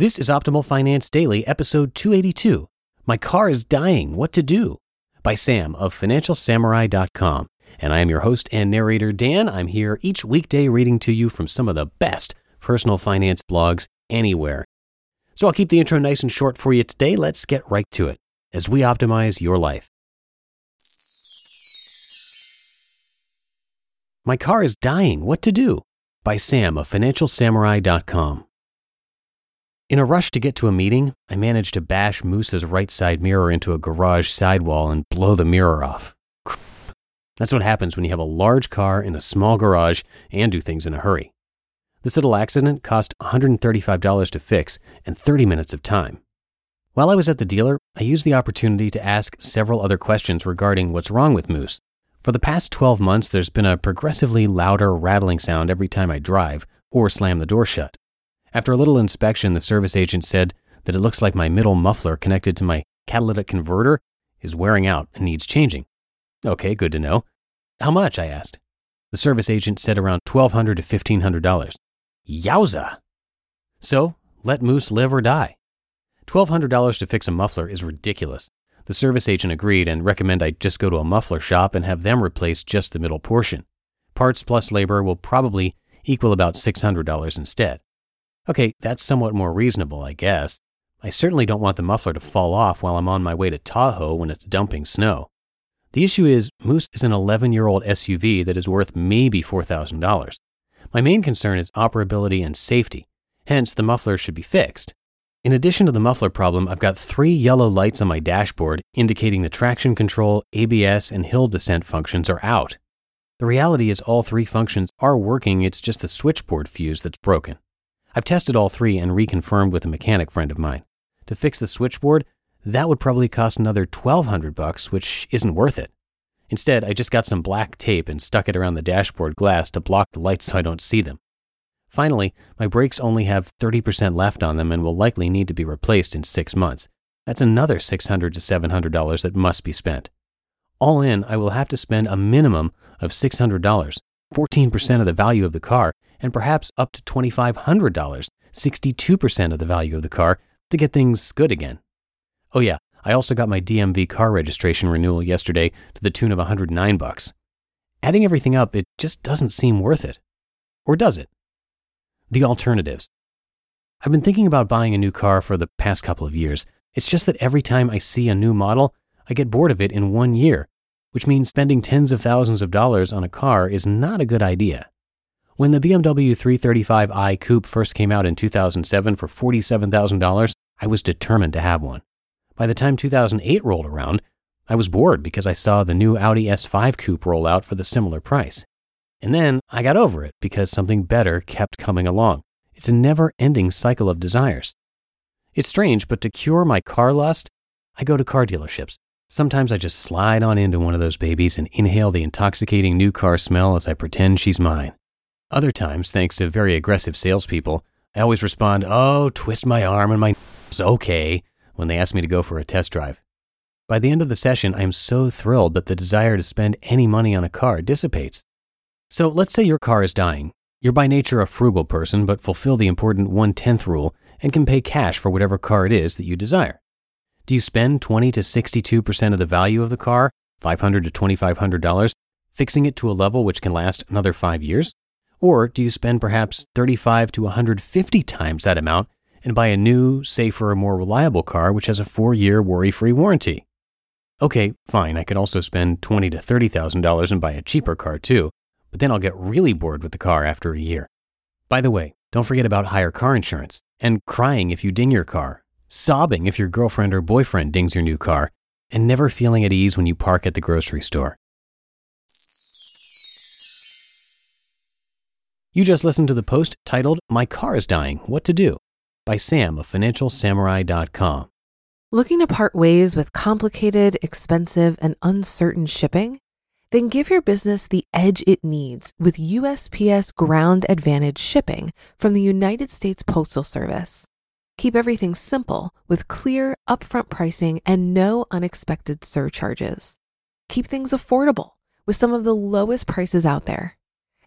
This is Optimal Finance Daily, episode 282. My car is dying. What to do? By Sam of FinancialSamurai.com. And I am your host and narrator, Dan. I'm here each weekday reading to you from some of the best personal finance blogs anywhere. So I'll keep the intro nice and short for you today. Let's get right to it as we optimize your life. My car is dying. What to do? By Sam of FinancialSamurai.com. In a rush to get to a meeting, I managed to bash Moose's right side mirror into a garage sidewall and blow the mirror off. That's what happens when you have a large car in a small garage and do things in a hurry. This little accident cost $135 to fix and 30 minutes of time. While I was at the dealer, I used the opportunity to ask several other questions regarding what's wrong with Moose. For the past 12 months, there's been a progressively louder rattling sound every time I drive or slam the door shut. After a little inspection, the service agent said that it looks like my middle muffler connected to my catalytic converter is wearing out and needs changing. Okay, good to know. How much? I asked. The service agent said around $1,200 to $1,500. Yowza! So, let Moose live or die. $1,200 to fix a muffler is ridiculous. The service agent agreed and recommended I just go to a muffler shop and have them replace just the middle portion. Parts plus labor will probably equal about $600 instead. Okay, that's somewhat more reasonable, I guess. I certainly don't want the muffler to fall off while I'm on my way to Tahoe when it's dumping snow. The issue is, Moose is an 11 year old SUV that is worth maybe $4,000. My main concern is operability and safety, hence, the muffler should be fixed. In addition to the muffler problem, I've got three yellow lights on my dashboard indicating the traction control, ABS, and hill descent functions are out. The reality is, all three functions are working, it's just the switchboard fuse that's broken. I've tested all three and reconfirmed with a mechanic friend of mine. To fix the switchboard, that would probably cost another 1200 bucks, which isn't worth it. Instead, I just got some black tape and stuck it around the dashboard glass to block the lights so I don't see them. Finally, my brakes only have 30% left on them and will likely need to be replaced in 6 months. That's another $600 to $700 that must be spent. All in, I will have to spend a minimum of $600, 14% of the value of the car, and perhaps up to $2,500, 62% of the value of the car, to get things good again. Oh yeah, I also got my DMV car registration renewal yesterday to the tune of 109 bucks. Adding everything up, it just doesn't seem worth it. Or does it? The alternatives. I've been thinking about buying a new car for the past couple of years. It's just that every time I see a new model, I get bored of it in one year, which means spending tens of thousands of dollars on a car is not a good idea. When the BMW 335i Coupe first came out in 2007 for $47,000, I was determined to have one. By the time 2008 rolled around, I was bored because I saw the new Audi S5 Coupe roll out for the similar price. And then I got over it because something better kept coming along. It's a never ending cycle of desires. It's strange, but to cure my car lust, I go to car dealerships. Sometimes I just slide on into one of those babies and inhale the intoxicating new car smell as I pretend she's mine. Other times, thanks to very aggressive salespeople, I always respond, oh, twist my arm and my is okay, when they ask me to go for a test drive. By the end of the session, I am so thrilled that the desire to spend any money on a car dissipates. So let's say your car is dying. You're by nature a frugal person, but fulfill the important one tenth rule and can pay cash for whatever car it is that you desire. Do you spend 20 to 62% of the value of the car, 500 to $2,500, fixing it to a level which can last another five years? Or do you spend perhaps 35 to 150 times that amount and buy a new, safer, more reliable car which has a four year worry free warranty? Okay, fine, I could also spend 20 to $30,000 and buy a cheaper car too, but then I'll get really bored with the car after a year. By the way, don't forget about higher car insurance and crying if you ding your car, sobbing if your girlfriend or boyfriend dings your new car, and never feeling at ease when you park at the grocery store. You just listened to the post titled My Car is Dying What to Do by Sam of FinancialSamurai.com. Looking to part ways with complicated, expensive, and uncertain shipping? Then give your business the edge it needs with USPS Ground Advantage shipping from the United States Postal Service. Keep everything simple with clear, upfront pricing and no unexpected surcharges. Keep things affordable with some of the lowest prices out there.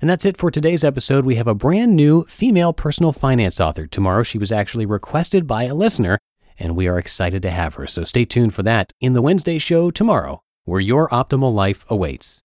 And that's it for today's episode. We have a brand new female personal finance author. Tomorrow, she was actually requested by a listener, and we are excited to have her. So stay tuned for that in the Wednesday show tomorrow, where your optimal life awaits.